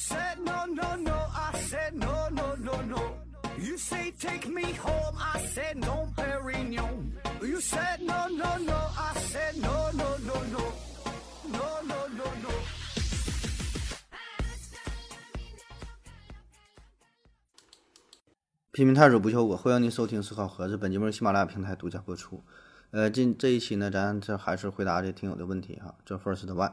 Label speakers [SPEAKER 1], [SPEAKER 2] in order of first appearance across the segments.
[SPEAKER 1] said no, no, no, I said no, no, no, no. You say take me home, I said no, Perignon. You said no, no, no, I said no, no, no, no. No, no, no, no.
[SPEAKER 2] 拼命探索不求果，欢迎您收听思考盒子。本节目由喜马拉雅平台独家播出。呃，这这一期呢，咱这还是回答这听友的问题哈。这 first one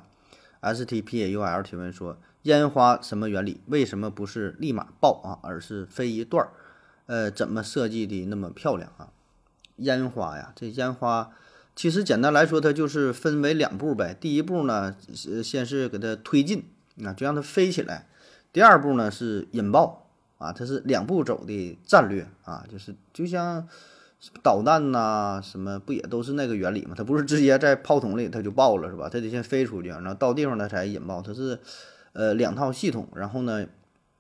[SPEAKER 2] S T P A U L 提问说，烟花什么原理？为什么不是立马爆啊，而是飞一段儿？呃，怎么设计的那么漂亮啊？烟花呀，这烟花其实简单来说，它就是分为两步呗。第一步呢，先是给它推进啊，就让它飞起来；第二步呢是引爆啊，它是两步走的战略啊，就是就像导弹呐、什么不也都是那个原理吗？它不是直接在炮筒里它就爆了是吧？它得先飞出去，然后到地方它才引爆，它是呃两套系统，然后呢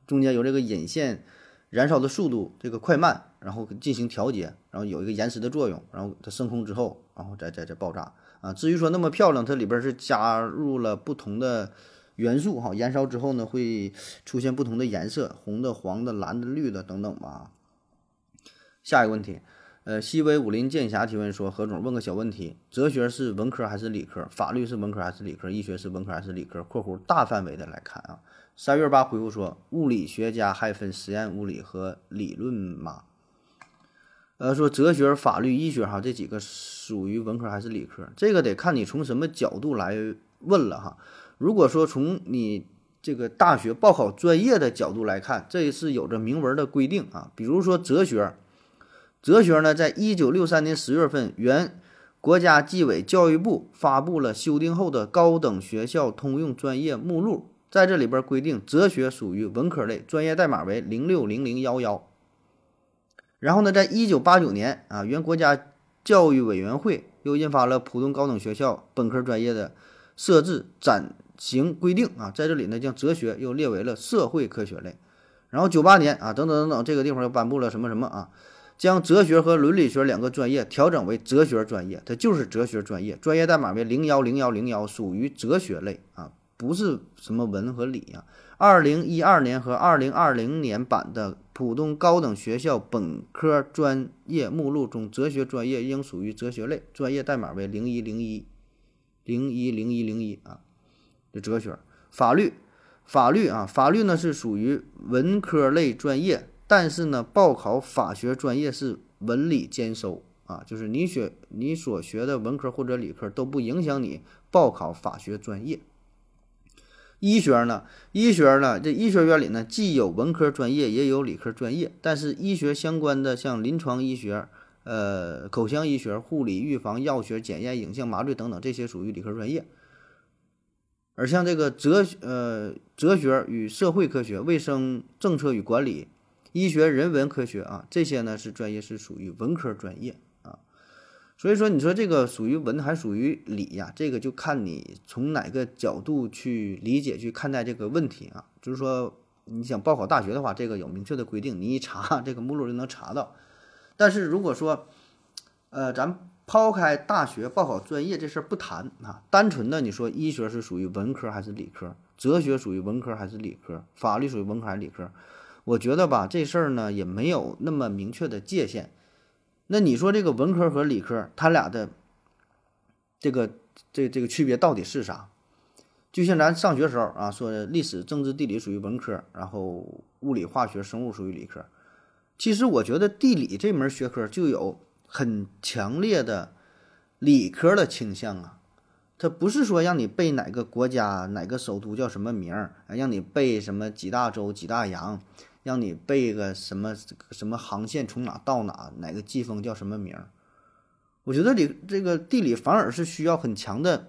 [SPEAKER 2] 中间有这个引线燃烧的速度这个快慢，然后进行调节，然后有一个延时的作用，然后它升空之后，然后再再再爆炸啊。至于说那么漂亮，它里边是加入了不同的元素哈，燃烧之后呢会出现不同的颜色，红的、黄的、蓝的、绿的等等吧。下一个问题，呃，西威武林剑侠提问说，何总问个小问题：哲学是文科还是理科？法律是文科还是理科？医学是文科还是理科？（括弧大范围的来看啊）三月八回复说，物理学家还分实验物理和理论吗？呃，说哲学、法律、医学哈这几个属于文科还是理科？这个得看你从什么角度来问了哈。如果说从你这个大学报考专业的角度来看，这是有着明文的规定啊。比如说哲学，哲学呢，在一九六三年十月份，原国家纪委教育部发布了修订后的高等学校通用专业目录，在这里边规定，哲学属于文科类，专业代码为零六零零幺幺。然后呢，在一九八九年啊，原国家教育委员会又印发了普通高等学校本科专业的设置暂行规定啊，在这里呢，将哲学又列为了社会科学类。然后九八年啊，等等等等，这个地方又颁布了什么什么啊，将哲学和伦理学两个专业调整为哲学专业，它就是哲学专业，专业代码为零幺零幺零幺，属于哲学类啊，不是什么文和理啊。二零一二年和二零二零年版的普通高等学校本科专业目录中，哲学专业应属于哲学类，专业代码为零一零一零一零一零一啊。这哲学、法律、法律啊，法律呢是属于文科类专业，但是呢，报考法学专业是文理兼收啊，就是你学你所学的文科或者理科都不影响你报考法学专业。医学呢？医学呢？这医学院里呢，既有文科专业，也有理科专业。但是医学相关的，像临床医学、呃，口腔医学、护理、预防、药学、检验、影像、麻醉等等，这些属于理科专业。而像这个哲呃哲学与社会科学、卫生政策与管理、医学人文科学啊，这些呢是专业是属于文科专业啊。所以说，你说这个属于文还属于理呀？这个就看你从哪个角度去理解、去看待这个问题啊。就是说，你想报考大学的话，这个有明确的规定，你一查 这个目录就能查到。但是如果说，呃，咱抛开大学报考专业这事儿不谈啊，单纯的你说医学是属于文科还是理科？哲学属于文科还是理科？法律属于文科还是理科？我觉得吧，这事儿呢也没有那么明确的界限。那你说这个文科和理科，它俩的这个这这个区别到底是啥？就像咱上学时候啊，说历史、政治、地理属于文科，然后物理、化学、生物属于理科。其实我觉得地理这门学科就有很强烈的理科的倾向啊。它不是说让你背哪个国家哪个首都叫什么名儿，让你背什么几大洲几大洋，让你背个什么什么航线从哪到哪，哪个季风叫什么名儿。我觉得理这个地理反而是需要很强的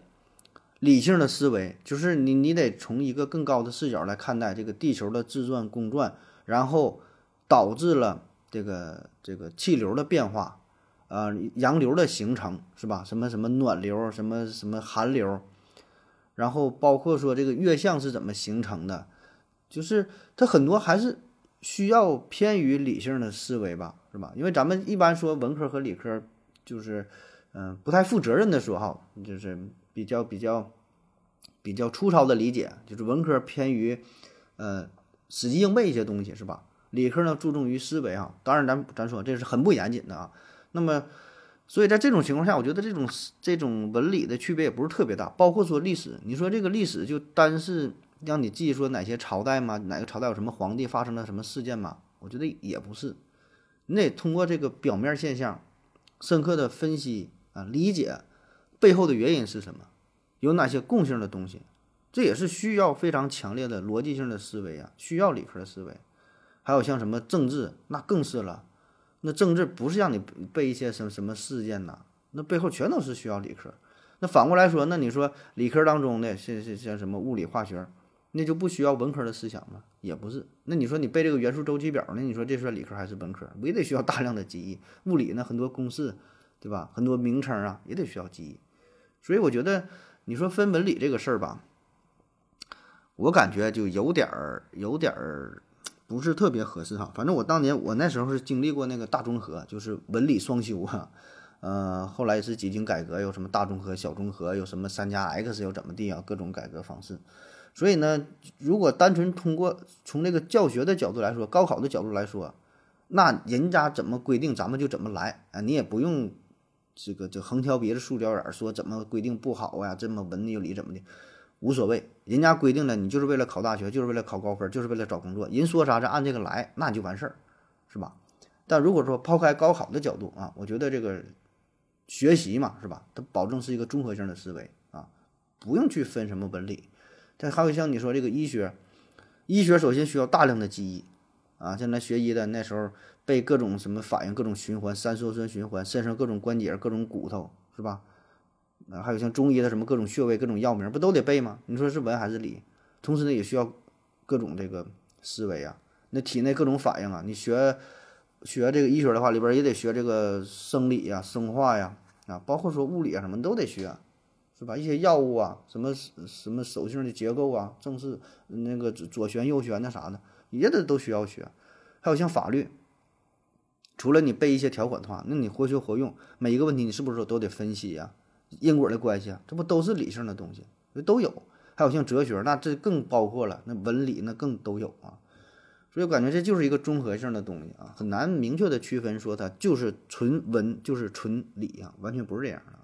[SPEAKER 2] 理性的思维，就是你你得从一个更高的视角来看待这个地球的自转公转，然后导致了这个这个气流的变化，啊，洋流的形成是吧？什么什么暖流，什么什么寒流，然后包括说这个月相是怎么形成的，就是它很多还是需要偏于理性的思维吧，是吧？因为咱们一般说文科和理科。就是，嗯，不太负责任的说哈，就是比较比较比较粗糙的理解，就是文科偏于呃死记硬背一些东西，是吧？理科呢注重于思维啊，当然咱咱说这是很不严谨的啊。那么，所以在这种情况下，我觉得这种这种文理的区别也不是特别大。包括说历史，你说这个历史就单是让你记说哪些朝代吗？哪个朝代有什么皇帝发生了什么事件吗？我觉得也不是，你得通过这个表面现象，深刻的分析啊，理解背后的原因是什么，有哪些共性的东西，这也是需要非常强烈的逻辑性的思维啊，需要理科的思维。还有像什么政治，那更是了。那政治不是让你背一些什么什么事件呐，那背后全都是需要理科。那反过来说，那你说理科当中的像像像什么物理化学，那就不需要文科的思想吗？也不是。那你说你背这个元素周期表，那你说这算理科还是文科？也得需要大量的记忆。物理呢，很多公式，对吧？很多名称啊，也得需要记忆。所以我觉得你说分文理这个事儿吧，我感觉就有点儿有点儿。不是特别合适哈，反正我当年我那时候是经历过那个大综合，就是文理双修哈，呃，后来是几经改革，有什么大综合、小综合，有什么三加 X 又怎么地啊，各种改革方式。所以呢，如果单纯通过从这个教学的角度来说，高考的角度来说，那人家怎么规定咱们就怎么来啊，你也不用这个这横挑鼻子竖角眼说怎么规定不好呀，这么文有理怎么的。无所谓，人家规定了，你就是为了考大学，就是为了考高分，就是为了找工作。人说啥，就按这个来，那就完事儿，是吧？但如果说抛开高考的角度啊，我觉得这个学习嘛，是吧？它保证是一个综合性的思维啊，不用去分什么文理。但还有像你说这个医学，医学首先需要大量的记忆啊，像咱学医的那时候背各种什么反应、各种循环、三羧酸循环，身上各种关节、各种骨头，是吧？啊，还有像中医的什么各种穴位、各种药名，不都得背吗？你说是文还是理？同时呢，也需要各种这个思维啊，那体内各种反应啊。你学学这个医学的话，里边也得学这个生理呀、生化呀，啊，包括说物理啊什么都得学，是吧？一些药物啊，什么什么手性的结构啊，正是那个左旋右旋的啥的，也得都需要学。还有像法律，除了你背一些条款的话，那你活学活用，每一个问题你是不是都得分析呀？因果的关系啊，这不都是理性的东西，都有。还有像哲学，那这更包括了，那文理那更都有啊。所以我感觉这就是一个综合性的东西啊，很难明确的区分说它就是纯文就是纯理啊，完全不是这样的。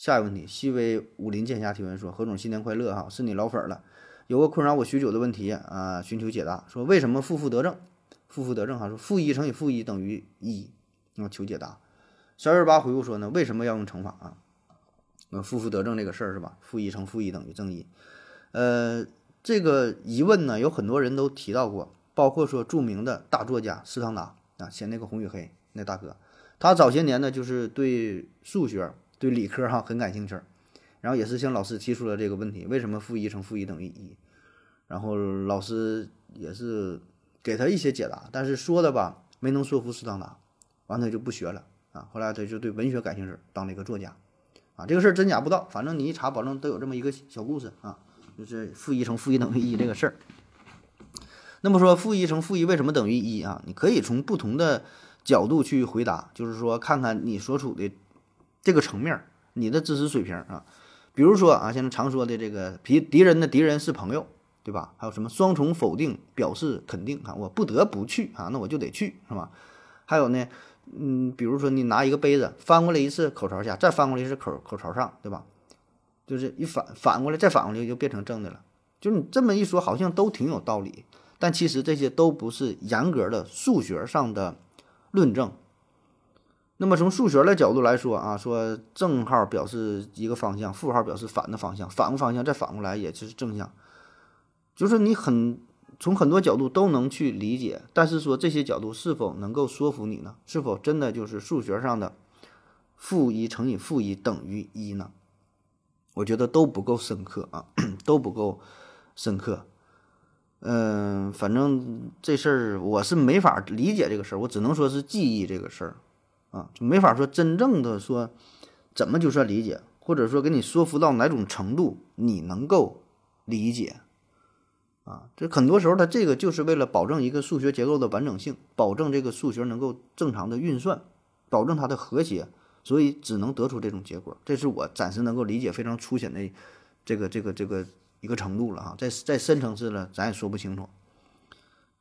[SPEAKER 2] 下一个问题，西微武林剑侠提问说：何总新年快乐哈，是你老粉了，有个困扰我许久的问题啊，寻求解答。说为什么负负得正？负负得正哈，说负一乘以负一等于一，那么求解答。小二八回复说呢，为什么要用乘法啊？那负负得正这个事儿是吧？负一乘负一等于正一。呃，这个疑问呢，有很多人都提到过，包括说著名的大作家斯汤达啊，写那个《红与黑》那大哥，他早些年呢就是对数学、对理科哈很感兴趣，然后也是向老师提出了这个问题：为什么负一乘负一等于一？然后老师也是给他一些解答，但是说的吧没能说服斯汤达，完他就不学了。啊，后来他就对文学感兴趣，当了一个作家，啊，这个事儿真假不知道，反正你一查，保证都有这么一个小故事啊，就是负一乘负一等于一这个事儿。那么说负一乘负一为什么等于一啊？你可以从不同的角度去回答，就是说看看你所处的这个层面，你的知识水平啊。比如说啊，现在常说的这个敌敌人的敌人是朋友，对吧？还有什么双重否定表示肯定啊？我不得不去啊，那我就得去，是吧？还有呢？嗯，比如说你拿一个杯子翻过来一次口朝下，再翻过来一次口口朝上，对吧？就是一反反过来再反过来就变成正的了。就是你这么一说，好像都挺有道理，但其实这些都不是严格的数学上的论证。那么从数学的角度来说啊，说正号表示一个方向，负号表示反的方向，反个方向再反过来也就是正向，就是你很。从很多角度都能去理解，但是说这些角度是否能够说服你呢？是否真的就是数学上的负一乘以负一等于一呢？我觉得都不够深刻啊，都不够深刻。嗯，反正这事儿我是没法理解这个事儿，我只能说是记忆这个事儿啊，就没法说真正的说怎么就算理解，或者说给你说服到哪种程度你能够理解。啊，这很多时候，它这个就是为了保证一个数学结构的完整性，保证这个数学能够正常的运算，保证它的和谐，所以只能得出这种结果。这是我暂时能够理解非常粗浅的这个这个这个一个程度了啊，在在深层次了，咱也说不清楚。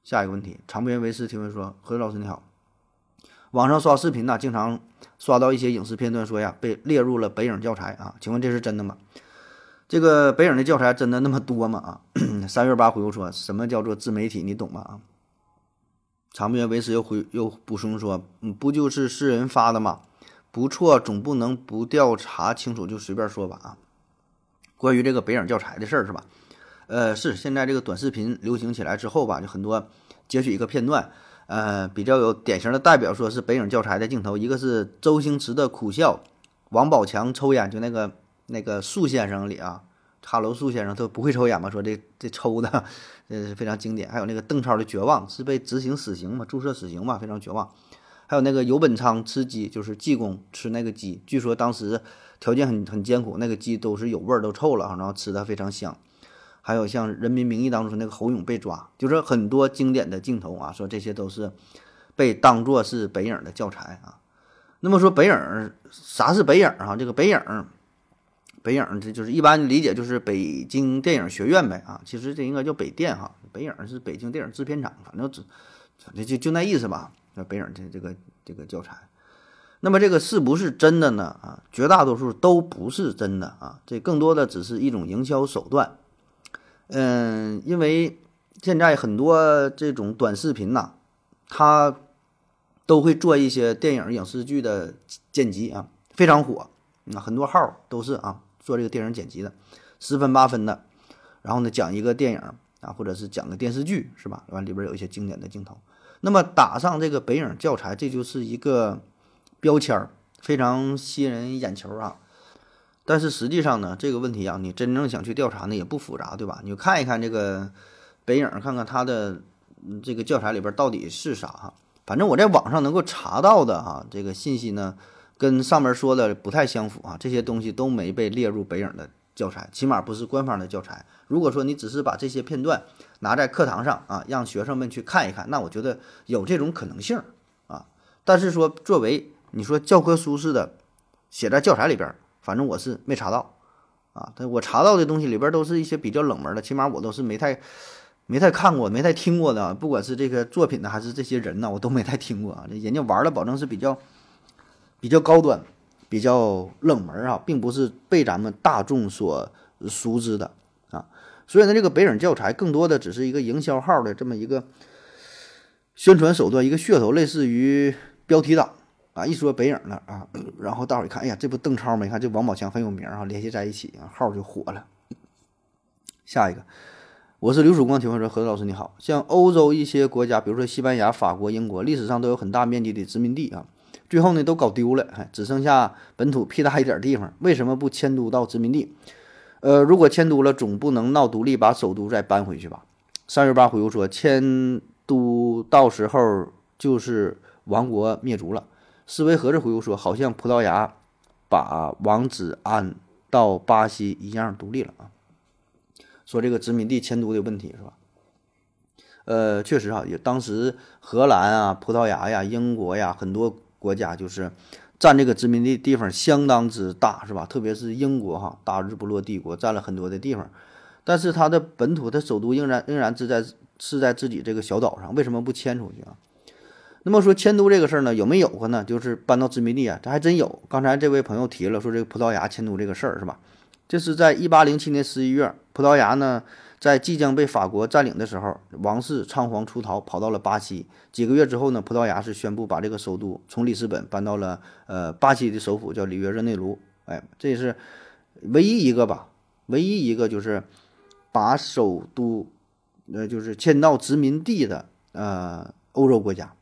[SPEAKER 2] 下一个问题，长篇为师提问说：何老师你好，网上刷视频呐，经常刷到一些影视片段，说呀被列入了北影教材啊，请问这是真的吗？这个北影的教材真的那么多吗？啊，三月八回复说什么叫做自媒体，你懂吗？啊，长篇为师又回又补充说，嗯，不就是是人发的吗？不错，总不能不调查清楚就随便说吧？啊，关于这个北影教材的事儿是吧？呃，是现在这个短视频流行起来之后吧，就很多截取一个片段，呃，比较有典型的代表，说是北影教材的镜头，一个是周星驰的苦笑，王宝强抽烟，就那个那个树先生里啊，哈喽树先生都不会抽烟嘛，说这这抽的，呃，非常经典。还有那个邓超的绝望，是被执行死刑嘛，注射死刑嘛，非常绝望。还有那个游本昌吃鸡，就是济公吃那个鸡，据说当时条件很很艰苦，那个鸡都是有味儿，都臭了，然后吃的非常香。还有像《人民名义》当中那个侯勇被抓，就是很多经典的镜头啊，说这些都是被当作是北影的教材啊。那么说北影啥是北影啊？这个北影，北影这就是一般理解就是北京电影学院呗啊。其实这应该叫北电哈，北影是北京电影制片厂，反正就就就那意思吧。那北影这这个这个教材，那么这个是不是真的呢？啊，绝大多数都不是真的啊，这更多的只是一种营销手段。嗯，因为现在很多这种短视频呐，它都会做一些电影影视剧的剪辑啊，非常火。那很多号都是啊做这个电影剪辑的，十分八分的。然后呢，讲一个电影啊，或者是讲个电视剧，是吧？完里边有一些经典的镜头。那么打上这个北影教材，这就是一个标签儿，非常吸引人眼球啊。但是实际上呢，这个问题啊，你真正想去调查呢，也不复杂，对吧？你就看一看这个北影，看看他的这个教材里边到底是啥哈。反正我在网上能够查到的哈，这个信息呢，跟上面说的不太相符啊。这些东西都没被列入北影的教材，起码不是官方的教材。如果说你只是把这些片段拿在课堂上啊，让学生们去看一看，那我觉得有这种可能性啊。但是说作为你说教科书似的写在教材里边。反正我是没查到，啊，但我查到的东西里边都是一些比较冷门的，起码我都是没太没太看过、没太听过的。不管是这个作品呢，还是这些人呢，我都没太听过啊。人家玩的保证是比较比较高端、比较冷门啊，并不是被咱们大众所熟知的啊。所以呢，这个北影教材更多的只是一个营销号的这么一个宣传手段，一个噱头，类似于标题党。啊，一说北影了啊，然后大伙一看，哎呀，这不邓超吗？你看这王宝强很有名啊，联系在一起啊，号就火了。下一个，我是刘曙光，提问说何老师你好，像欧洲一些国家，比如说西班牙、法国、英国，历史上都有很大面积的殖民地啊，最后呢都搞丢了，只剩下本土屁大一点地方，为什么不迁都到殖民地？呃，如果迁都了，总不能闹独立，把首都再搬回去吧？三月八回复说，迁都到时候就是亡国灭族了。思维盒子回复说：“好像葡萄牙把王子安到巴西一样独立了啊。”说这个殖民地迁都的问题是吧？呃，确实哈，也当时荷兰啊、葡萄牙呀、英国呀，很多国家就是占这个殖民地地方相当之大，是吧？特别是英国哈，大日不落帝国占了很多的地方，但是它的本土的首都仍然仍然是在是在自己这个小岛上，为什么不迁出去啊？那么说迁都这个事儿呢，有没有过呢？就是搬到殖民地啊，这还真有。刚才这位朋友提了，说这个葡萄牙迁都这个事儿是吧？这是在一八零七年十一月，葡萄牙呢在即将被法国占领的时候，王室仓皇出逃，跑到了巴西。几个月之后呢，葡萄牙是宣布把这个首都从里斯本搬到了呃巴西的首府叫里约热内卢。哎，这是唯一一个吧？唯一一个就是把首都呃就是迁到殖民地的呃欧洲国家。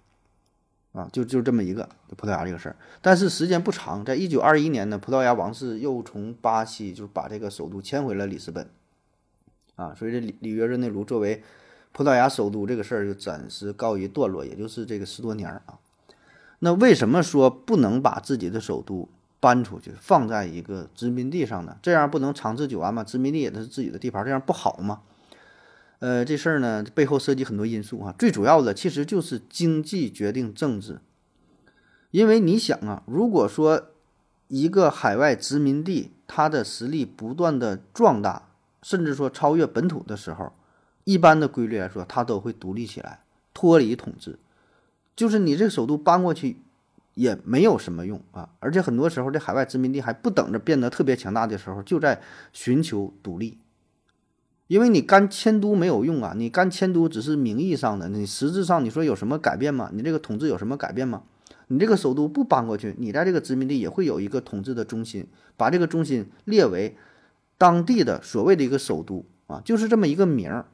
[SPEAKER 2] 啊，就就这么一个葡萄牙这个事儿，但是时间不长，在一九二一年呢，葡萄牙王室又从巴西就是把这个首都迁回了里斯本，啊，所以这里里约热内卢作为葡萄牙首都这个事儿就暂时告一段落，也就是这个十多年啊。那为什么说不能把自己的首都搬出去，放在一个殖民地上呢？这样不能长治久安吗？殖民地也是自己的地盘，这样不好吗？呃，这事儿呢背后涉及很多因素啊，最主要的其实就是经济决定政治。因为你想啊，如果说一个海外殖民地它的实力不断的壮大，甚至说超越本土的时候，一般的规律来说，它都会独立起来，脱离统治。就是你这个首都搬过去也没有什么用啊，而且很多时候这海外殖民地还不等着变得特别强大的时候，就在寻求独立。因为你干迁都没有用啊，你干迁都只是名义上的，你实质上你说有什么改变吗？你这个统治有什么改变吗？你这个首都不搬过去，你在这个殖民地也会有一个统治的中心，把这个中心列为当地的所谓的一个首都啊，就是这么一个名儿。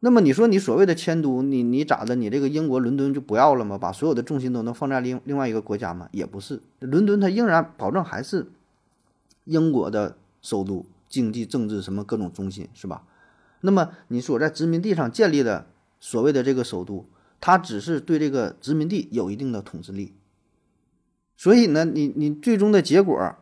[SPEAKER 2] 那么你说你所谓的迁都，你你咋的？你这个英国伦敦就不要了吗？把所有的重心都能放在另另外一个国家吗？也不是，伦敦它仍然保证还是英国的首都。经济、政治什么各种中心是吧？那么你所在殖民地上建立的所谓的这个首都，它只是对这个殖民地有一定的统治力。所以呢，你你最终的结果，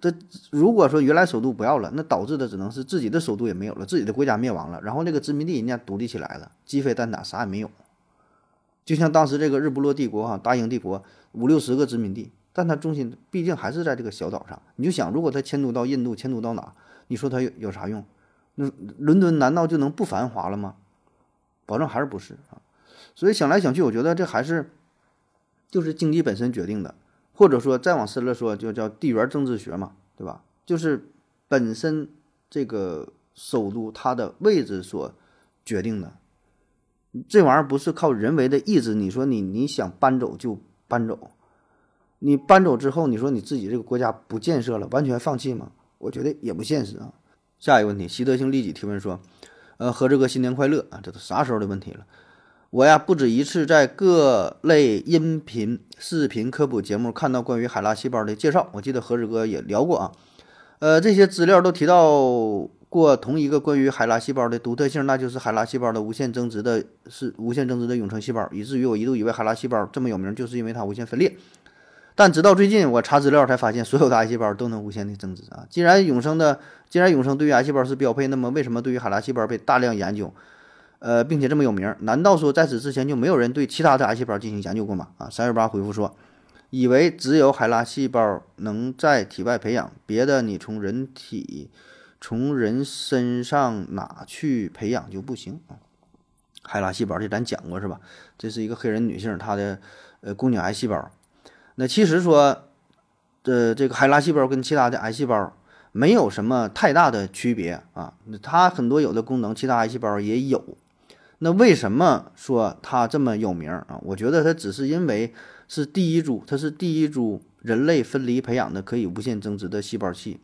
[SPEAKER 2] 这如果说原来首都不要了，那导致的只能是自己的首都也没有了，自己的国家灭亡了，然后这个殖民地人家独立起来了，鸡飞蛋打，啥也没有。就像当时这个日不落帝国哈，大英帝国五六十个殖民地，但它中心毕竟还是在这个小岛上。你就想，如果它迁都到印度，迁都到哪？你说它有有啥用？那伦敦难道就能不繁华了吗？保证还是不是啊？所以想来想去，我觉得这还是就是经济本身决定的，或者说再往深了说，就叫地缘政治学嘛，对吧？就是本身这个首都它的位置所决定的。这玩意儿不是靠人为的意志，你说你你想搬走就搬走，你搬走之后，你说你自己这个国家不建设了，完全放弃吗？我觉得也不现实啊。下一个问题，习德性利己提问说：“呃，何志哥新年快乐啊！这都啥时候的问题了？我呀不止一次在各类音频、视频科普节目看到关于海拉细胞的介绍，我记得何志哥也聊过啊。呃，这些资料都提到过同一个关于海拉细胞的独特性，那就是海拉细胞的无限增殖的是无限增殖的永成细胞，以至于我一度以为海拉细胞这么有名，就是因为它无限分裂。”但直到最近，我查资料才发现，所有的癌细胞都能无限的增殖啊！既然永生的，既然永生对于癌细胞是标配，那么为什么对于海拉细胞被大量研究，呃，并且这么有名？难道说在此之前就没有人对其他的癌细胞进行研究过吗？啊，三月八回复说，以为只有海拉细胞能在体外培养，别的你从人体、从人身上哪去培养就不行啊？海拉细胞这咱讲过是吧？这是一个黑人女性她的呃宫颈癌细胞。那其实说，呃，这个海拉细胞跟其他的癌细胞没有什么太大的区别啊。它很多有的功能，其他癌细胞也有。那为什么说它这么有名啊？我觉得它只是因为是第一株，它是第一株人类分离培养的可以无限增殖的细胞器，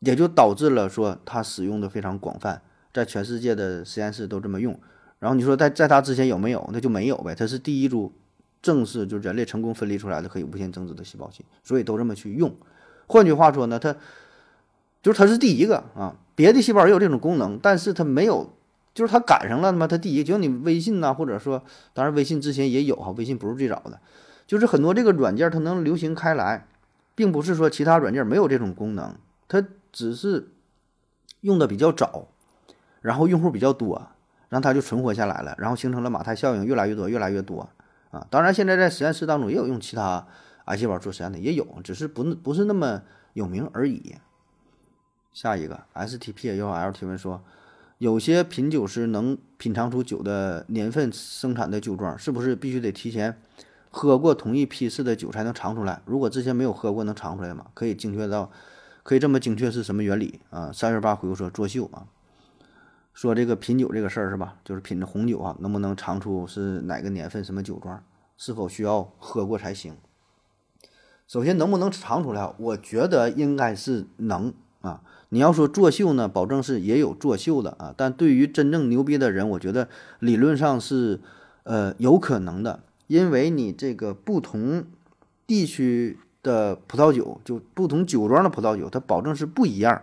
[SPEAKER 2] 也就导致了说它使用的非常广泛，在全世界的实验室都这么用。然后你说在在它之前有没有？那就没有呗。它是第一株。正是就是人类成功分离出来的可以无限增殖的细胞器，所以都这么去用。换句话说呢，它就是它是第一个啊，别的细胞也有这种功能，但是它没有，就是它赶上了嘛，它第一。就像你微信呐，或者说，当然微信之前也有哈，微信不是最早的，就是很多这个软件它能流行开来，并不是说其他软件没有这种功能，它只是用的比较早，然后用户比较多，让它就存活下来了，然后形成了马太效应，越来越多，越来越多。啊，当然，现在在实验室当中也有用其他癌细胞做实验的，也有，只是不不是那么有名而已。下一个 S T P U L 提问说，有些品酒师能品尝出酒的年份、生产的酒庄，是不是必须得提前喝过同一批次的酒才能尝出来？如果之前没有喝过，能尝出来吗？可以精确到，可以这么精确是什么原理啊？三月八回复说作秀啊。说这个品酒这个事儿是吧？就是品着红酒啊，能不能尝出是哪个年份、什么酒庄？是否需要喝过才行？首先，能不能尝出来？我觉得应该是能啊。你要说作秀呢，保证是也有作秀的啊。但对于真正牛逼的人，我觉得理论上是呃有可能的，因为你这个不同地区的葡萄酒，就不同酒庄的葡萄酒，它保证是不一样。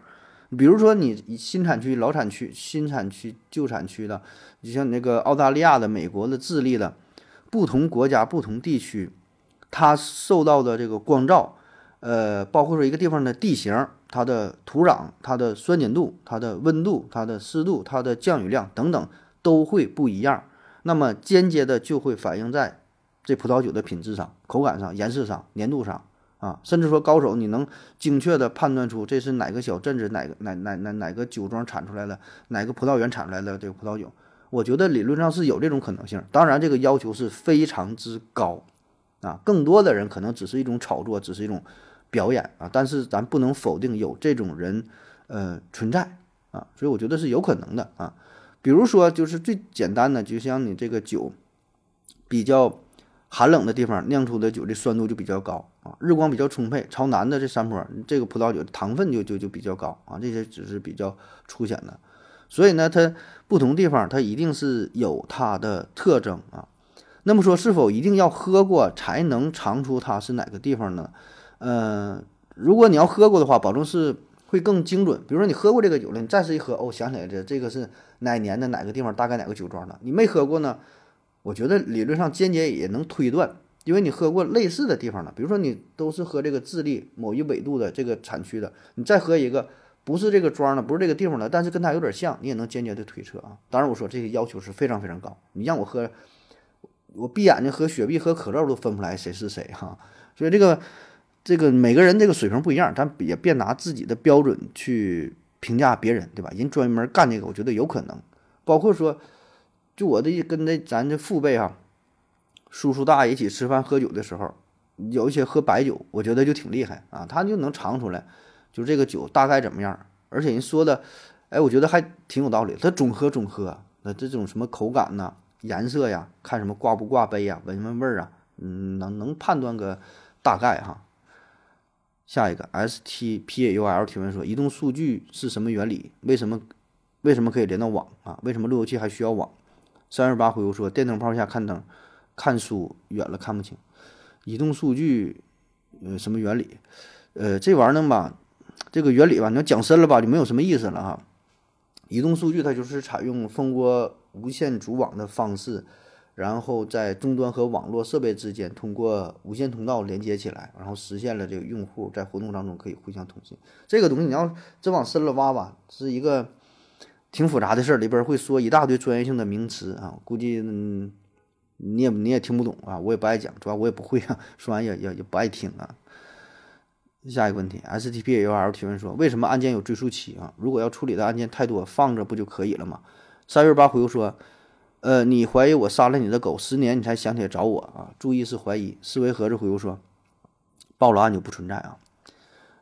[SPEAKER 2] 比如说，你新产区、老产区、新产区、旧产区的，就像那个澳大利亚的、美国的、智利的，不同国家、不同地区，它受到的这个光照，呃，包括说一个地方的地形、它的土壤、它的酸碱度、它的温度、它的湿度、它的降雨量等等，都会不一样。那么间接的就会反映在这葡萄酒的品质上、口感上、颜色上、粘度上。啊，甚至说高手你能精确的判断出这是哪个小镇子、哪个哪哪哪哪个酒庄产出来的、哪个葡萄园产出来的这个葡萄酒，我觉得理论上是有这种可能性。当然，这个要求是非常之高啊，更多的人可能只是一种炒作，只是一种表演啊。但是咱不能否定有这种人呃存在啊，所以我觉得是有可能的啊。比如说，就是最简单的，就像你这个酒比较。寒冷的地方酿出的酒的酸度就比较高啊，日光比较充沛，朝南的这山坡，这个葡萄酒糖分就就就比较高啊，这些只是比较粗浅的，所以呢，它不同地方它一定是有它的特征啊。那么说，是否一定要喝过才能尝出它是哪个地方呢？嗯，如果你要喝过的话，保证是会更精准。比如说你喝过这个酒了，你再次一喝，哦，想起来这这个是哪年的哪个地方，大概哪个酒庄的。你没喝过呢？我觉得理论上间接也能推断，因为你喝过类似的地方了，比如说你都是喝这个智利某一纬度的这个产区的，你再喝一个不是这个庄的，不是这个地方的，但是跟它有点像，你也能间接的推测啊。当然，我说这些要求是非常非常高，你让我喝，我闭眼睛喝雪碧喝可乐都分不出来谁是谁哈。所以这个这个每个人这个水平不一样，咱也别拿自己的标准去评价别人，对吧？人专门干这个，我觉得有可能，包括说。就我的跟那咱这父辈哈，叔叔大爷一起吃饭喝酒的时候，有一些喝白酒，我觉得就挺厉害啊，他就能尝出来，就这个酒大概怎么样。而且人说的，哎，我觉得还挺有道理。他总喝总喝，那这种什么口感呐、颜色呀，看什么挂不挂杯呀、闻闻味儿啊，嗯，能能判断个大概哈。下一个 S T P A U L 提问说，移动数据是什么原理？为什么为什么可以连到网啊？为什么路由器还需要网？三十八回复说：“电灯泡下看灯，看书远了看不清。移动数据，呃，什么原理？呃，这玩意儿呢吧，这个原理吧，你要讲深了吧，就没有什么意思了哈。移动数据它就是采用蜂窝无线组网的方式，然后在终端和网络设备之间通过无线通道连接起来，然后实现了这个用户在活动当中可以互相通信。这个东西你要真往深了挖吧，是一个。”挺复杂的事儿，里边会说一大堆专业性的名词啊，估计你也你也听不懂啊，我也不爱讲，主要我也不会啊，说完也也也不爱听啊。下一个问题，S T P U L 提问说，为什么案件有追诉期啊？如果要处理的案件太多，放着不就可以了吗？三月八回复说，呃，你怀疑我杀了你的狗，十年你才想起来找我啊？注意是怀疑。思维盒子回复说，报了案就不存在啊。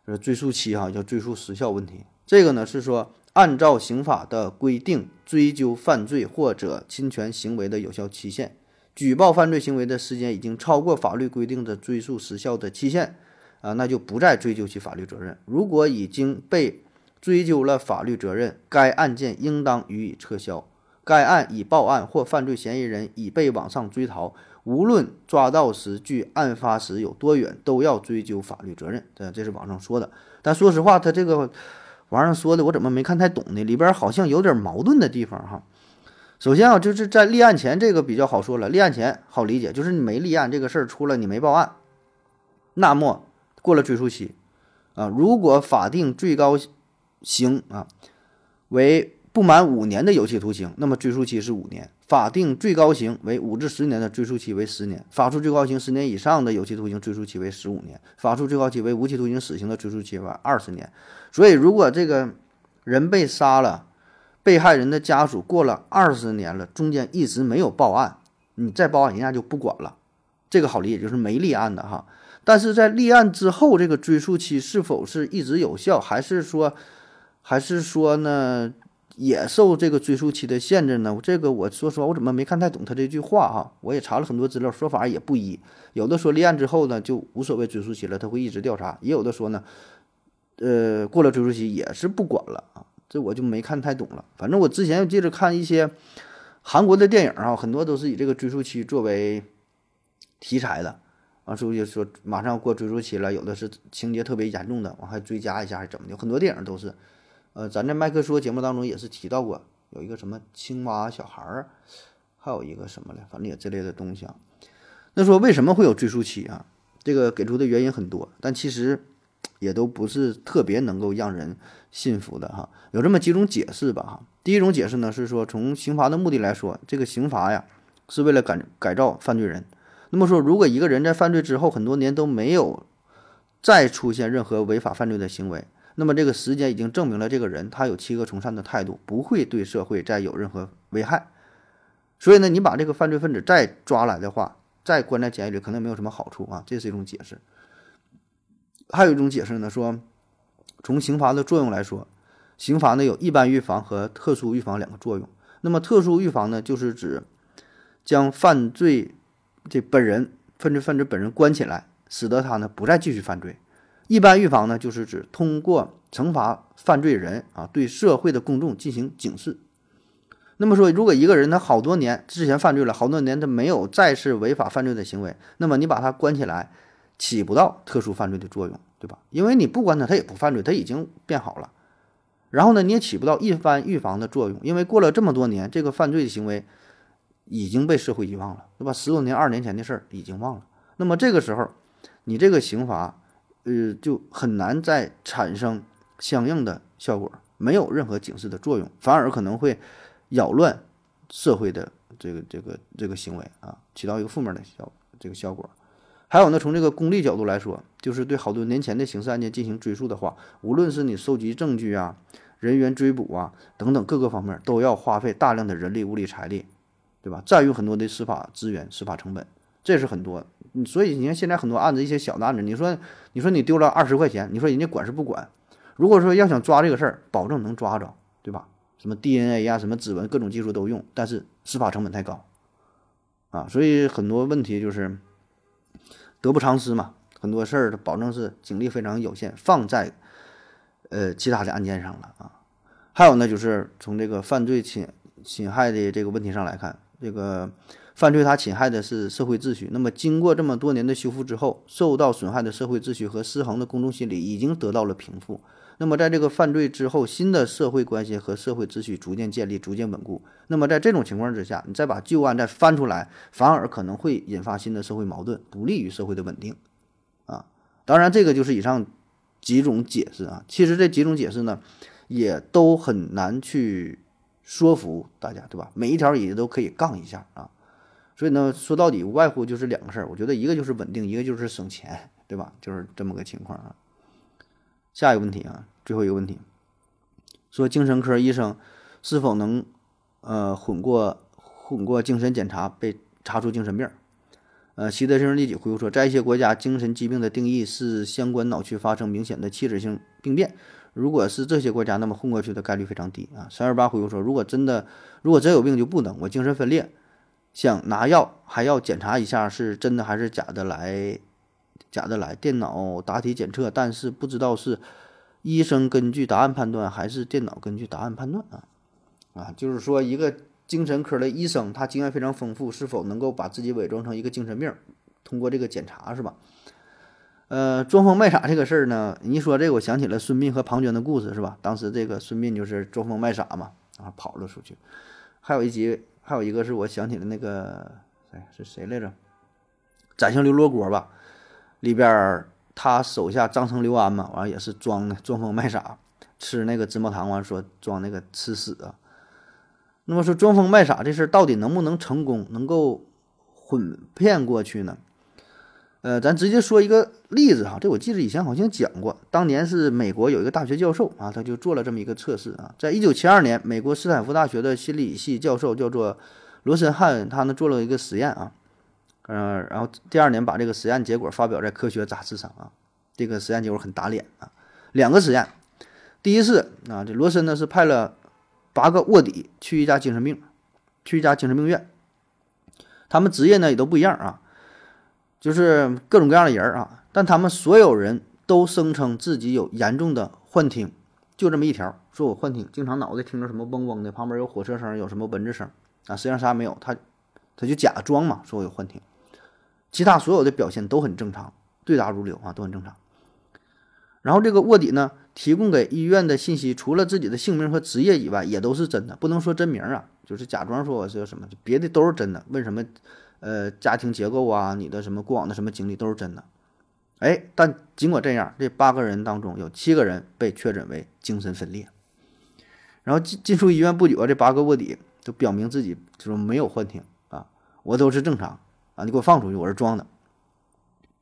[SPEAKER 2] 呃，追诉期哈叫追诉时效问题，这个呢是说。按照刑法的规定，追究犯罪或者侵权行为的有效期限，举报犯罪行为的时间已经超过法律规定的追诉时效的期限，啊，那就不再追究其法律责任。如果已经被追究了法律责任，该案件应当予以撤销。该案已报案或犯罪嫌疑人已被网上追逃，无论抓到时距案发时有多远，都要追究法律责任。这这是网上说的，但说实话，他这个。网上说的我怎么没看太懂呢？里边好像有点矛盾的地方哈。首先啊，就是在立案前这个比较好说了，立案前好理解，就是你没立案这个事儿出了，你没报案，那么过了追诉期啊，如果法定最高刑啊为不满五年的有期徒刑，那么追诉期是五年。法定最高刑为五至十年的追诉期为十年，发出最高刑十年以上的有期徒刑追诉期为十五年，发出最高期为无期徒刑死刑的追诉期为二十年。所以，如果这个人被杀了，被害人的家属过了二十年了，中间一直没有报案，你再报案人家就不管了。这个好理解，就是没立案的哈。但是在立案之后，这个追诉期是否是一直有效，还是说，还是说呢？也受这个追诉期的限制呢？这个我说实话，我怎么没看太懂他这句话哈？我也查了很多资料，说法也不一。有的说立案之后呢，就无所谓追诉期了，他会一直调查；也有的说呢，呃，过了追诉期也是不管了啊。这我就没看太懂了。反正我之前记着看一些韩国的电影啊，很多都是以这个追诉期作为题材的啊，所以说马上要过追诉期了，有的是情节特别严重的，我还追加一下，还怎么的？很多电影都是。呃，咱在麦克说节目当中也是提到过，有一个什么青蛙小孩儿，还有一个什么嘞，反正也这类的东西啊。那说为什么会有追诉期啊？这个给出的原因很多，但其实也都不是特别能够让人信服的哈。有这么几种解释吧哈。第一种解释呢是说，从刑罚的目的来说，这个刑罚呀是为了改改造犯罪人。那么说，如果一个人在犯罪之后很多年都没有再出现任何违法犯罪的行为，那么这个时间已经证明了这个人他有弃恶从善的态度，不会对社会再有任何危害。所以呢，你把这个犯罪分子再抓来的话，再关在监狱里可能没有什么好处啊，这是一种解释。还有一种解释呢，说从刑罚的作用来说，刑罚呢有一般预防和特殊预防两个作用。那么特殊预防呢，就是指将犯罪这本人、犯罪分子本人关起来，使得他呢不再继续犯罪。一般预防呢，就是指通过惩罚犯罪人啊，对社会的公众进行警示。那么说，如果一个人他好多年之前犯罪了，好多年他没有再次违法犯罪的行为，那么你把他关起来，起不到特殊犯罪的作用，对吧？因为你不管他，他也不犯罪，他已经变好了。然后呢，你也起不到一般预防的作用，因为过了这么多年，这个犯罪的行为已经被社会遗忘了，对吧？十多年、二十年前的事儿已经忘了。那么这个时候，你这个刑罚，呃，就很难再产生相应的效果，没有任何警示的作用，反而可能会扰乱社会的这个这个这个行为啊，起到一个负面的效这个效果。还有呢，从这个公利角度来说，就是对好多年前的刑事案件进行追溯的话，无论是你收集证据啊、人员追捕啊等等各个方面，都要花费大量的人力、物力、财力，对吧？占用很多的司法资源、司法成本，这是很多。所以你看现在很多案子，一些小的案子，你说你说你丢了二十块钱，你说人家管是不管？如果说要想抓这个事儿，保证能抓着，对吧？什么 DNA 呀、什么指纹，各种技术都用，但是司法成本太高啊，所以很多问题就是。得不偿失嘛，很多事儿保证是精力非常有限，放在呃其他的案件上了啊。还有呢，就是从这个犯罪侵侵害的这个问题上来看，这个犯罪它侵害的是社会秩序。那么经过这么多年的修复之后，受到损害的社会秩序和失衡的公众心理已经得到了平复。那么，在这个犯罪之后，新的社会关系和社会秩序逐渐建立、逐渐稳固。那么，在这种情况之下，你再把旧案再翻出来，反而可能会引发新的社会矛盾，不利于社会的稳定。啊，当然，这个就是以上几种解释啊。其实这几种解释呢，也都很难去说服大家，对吧？每一条也都可以杠一下啊。所以呢，说到底，无外乎就是两个事儿。我觉得一个就是稳定，一个就是省钱，对吧？就是这么个情况啊。下一个问题啊。最后一个问题，说精神科医生是否能呃混过混过精神检查被查出精神病？呃，习德生立即回复说，在一些国家，精神疾病的定义是相关脑区发生明显的器质性病变。如果是这些国家，那么混过去的概率非常低啊。三二八回复说，如果真的如果真有病就不能，我精神分裂，想拿药还要检查一下是真的还是假的来假的来电脑答题检测，但是不知道是。医生根据答案判断，还是电脑根据答案判断啊？啊，就是说，一个精神科的医生，他经验非常丰富，是否能够把自己伪装成一个精神病？通过这个检查是吧？呃，装疯卖傻这个事儿呢，你一说这个，我想起了孙膑和庞涓的故事是吧？当时这个孙膑就是装疯卖傻嘛，啊，跑了出去。还有一集，还有一个是我想起了那个，哎，是谁来着？宰相刘罗锅吧，里边。他手下张成、刘安嘛，完了也是装的装疯卖傻，吃那个芝麻糖，完说装那个吃屎啊。那么说装疯卖傻这事儿到底能不能成功，能够混骗过去呢？呃，咱直接说一个例子哈，这我记得以前好像讲过，当年是美国有一个大学教授啊，他就做了这么一个测试啊，在一九七二年，美国斯坦福大学的心理系教授叫做罗森汉，他呢做了一个实验啊。嗯，然后第二年把这个实验结果发表在科学杂志上啊，这个实验结果很打脸啊。两个实验，第一次啊，这罗森呢是派了八个卧底去一家精神病，去一家精神病院，他们职业呢也都不一样啊，就是各种各样的人啊，但他们所有人都声称自己有严重的幻听，就这么一条，说我幻听，经常脑袋听着什么嗡嗡的，旁边有火车声，有什么蚊子声啊，实际上啥也没有，他他就假装嘛，说我有幻听。其他所有的表现都很正常，对答如流啊，都很正常。然后这个卧底呢，提供给医院的信息，除了自己的姓名和职业以外，也都是真的，不能说真名啊，就是假装说我是什么，别的都是真的。问什么，呃，家庭结构啊，你的什么过往的什么经历都是真的。哎，但尽管这样，这八个人当中有七个人被确诊为精神分裂。然后进进出医院不久，这八个卧底就表明自己就是没有幻听啊，我都是正常。你给我放出去！我是装的，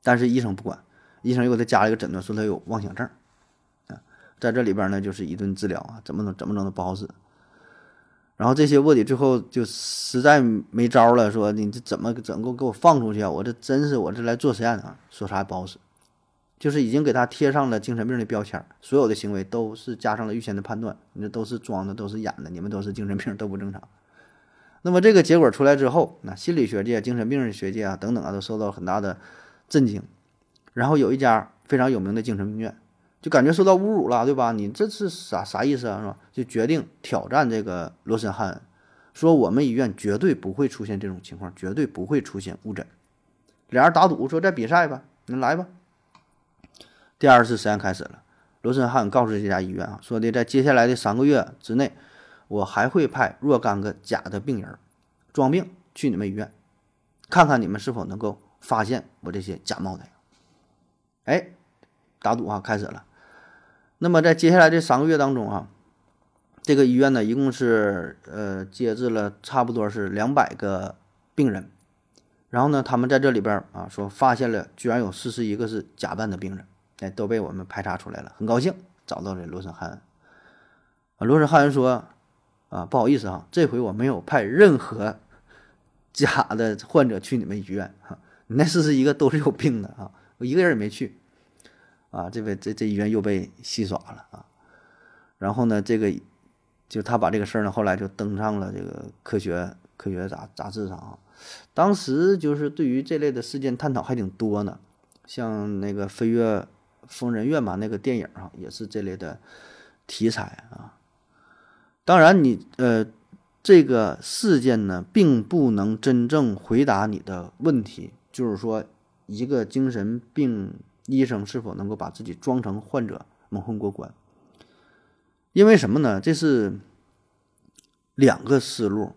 [SPEAKER 2] 但是医生不管，医生又给他加了一个诊断，说他有妄想症，啊，在这里边呢就是一顿治疗啊，怎么整怎么整都不好使。然后这些卧底最后就实在没招了，说你这怎么怎么给我放出去啊？我这真是我这来做实验啊，说啥也不好使，就是已经给他贴上了精神病的标签，所有的行为都是加上了预先的判断，你这都是装的，都是演的，你们都是精神病，都不正常。那么这个结果出来之后，那心理学界、精神病学界啊等等啊都受到很大的震惊。然后有一家非常有名的精神病院。就感觉受到侮辱了，对吧？你这是啥啥意思啊？是吧？就决定挑战这个罗森汉，说我们医院绝对不会出现这种情况，绝对不会出现误诊。俩人打赌说再比赛吧，你来吧。第二次实验开始了，罗森汉告诉这家医院啊，说的在接下来的三个月之内，我还会派若干个假的病人装病去你们医院，看看你们是否能够发现我这些假冒的。哎，打赌啊，开始了。那么在接下来这三个月当中啊，这个医院呢一共是呃接治了差不多是两百个病人，然后呢他们在这里边啊说发现了居然有四十一个是假扮的病人，哎都被我们排查出来了，很高兴找到了罗森汉恩。啊罗森汉恩说啊不好意思啊，这回我没有派任何假的患者去你们医院哈，你那四十一个都是有病的啊，我一个人也没去。啊，这位这这医院又被戏耍了啊！然后呢，这个就他把这个事儿呢，后来就登上了这个科学科学杂杂志上啊。当时就是对于这类的事件探讨还挺多呢，像那个《飞跃疯人院》嘛，那个电影啊，也是这类的题材啊。当然，你呃，这个事件呢，并不能真正回答你的问题，就是说一个精神病。医生是否能够把自己装成患者蒙混过关？因为什么呢？这是两个思路。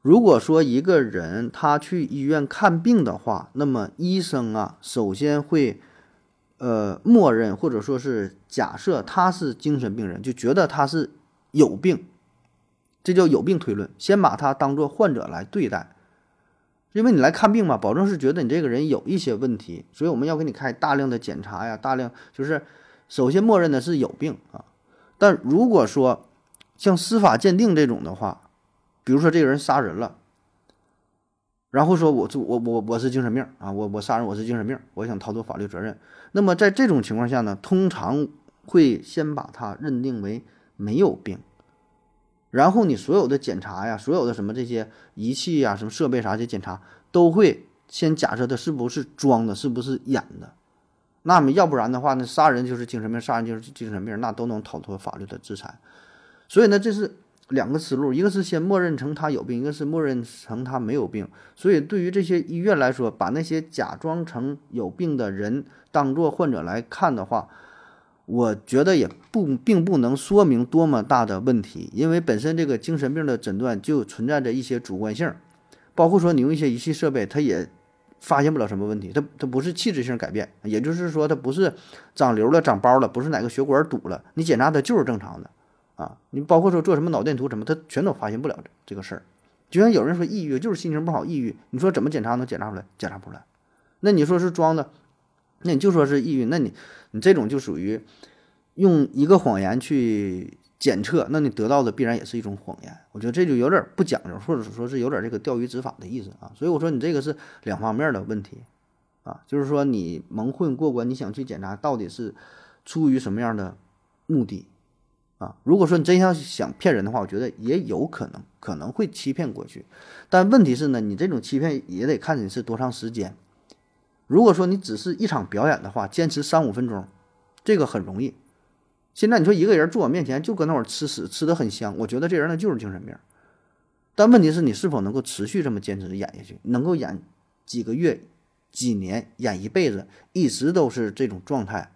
[SPEAKER 2] 如果说一个人他去医院看病的话，那么医生啊，首先会呃默认或者说是假设他是精神病人，就觉得他是有病，这叫有病推论，先把他当做患者来对待。因为你来看病嘛，保证是觉得你这个人有一些问题，所以我们要给你开大量的检查呀，大量就是首先默认的是有病啊。但如果说像司法鉴定这种的话，比如说这个人杀人了，然后说我我我我是精神病啊，我我杀人我是精神病，我想逃脱法律责任。那么在这种情况下呢，通常会先把他认定为没有病。然后你所有的检查呀，所有的什么这些仪器呀、什么设备啥的检查，都会先假设他是不是装的，是不是演的。那么要不然的话，那杀人就是精神病，杀人就是精神病，那都能逃脱法律的制裁。所以呢，这是两个思路，一个是先默认成他有病，一个是默认成他没有病。所以对于这些医院来说，把那些假装成有病的人当做患者来看的话。我觉得也不并不能说明多么大的问题，因为本身这个精神病的诊断就存在着一些主观性，包括说你用一些仪器设备，它也发现不了什么问题，它它不是器质性改变，也就是说它不是长瘤了、长包了，不是哪个血管堵了，你检查它就是正常的啊。你包括说做什么脑电图什么，它全都发现不了这个事儿。就像有人说抑郁就是心情不好抑郁，你说怎么检查能检查出来？检查不出来。那你说是装的？那你就说是抑郁，那你你这种就属于用一个谎言去检测，那你得到的必然也是一种谎言。我觉得这就有点不讲究，或者说是有点这个钓鱼执法的意思啊。所以我说你这个是两方面的问题啊，就是说你蒙混过关，你想去检查到底是出于什么样的目的啊？如果说你真要想骗人的话，我觉得也有可能可能会欺骗过去，但问题是呢，你这种欺骗也得看你是多长时间。如果说你只是一场表演的话，坚持三五分钟，这个很容易。现在你说一个人坐我面前就搁那会儿吃屎，吃的很香，我觉得这人呢就是精神病。但问题是你是否能够持续这么坚持演下去，能够演几个月、几年，演一辈子，一直都是这种状态。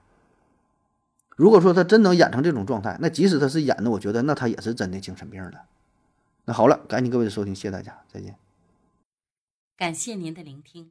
[SPEAKER 2] 如果说他真能演成这种状态，那即使他是演的，我觉得那他也是真的精神病了。那好了，感谢各位的收听，谢谢大家，再见。
[SPEAKER 3] 感谢您的聆听。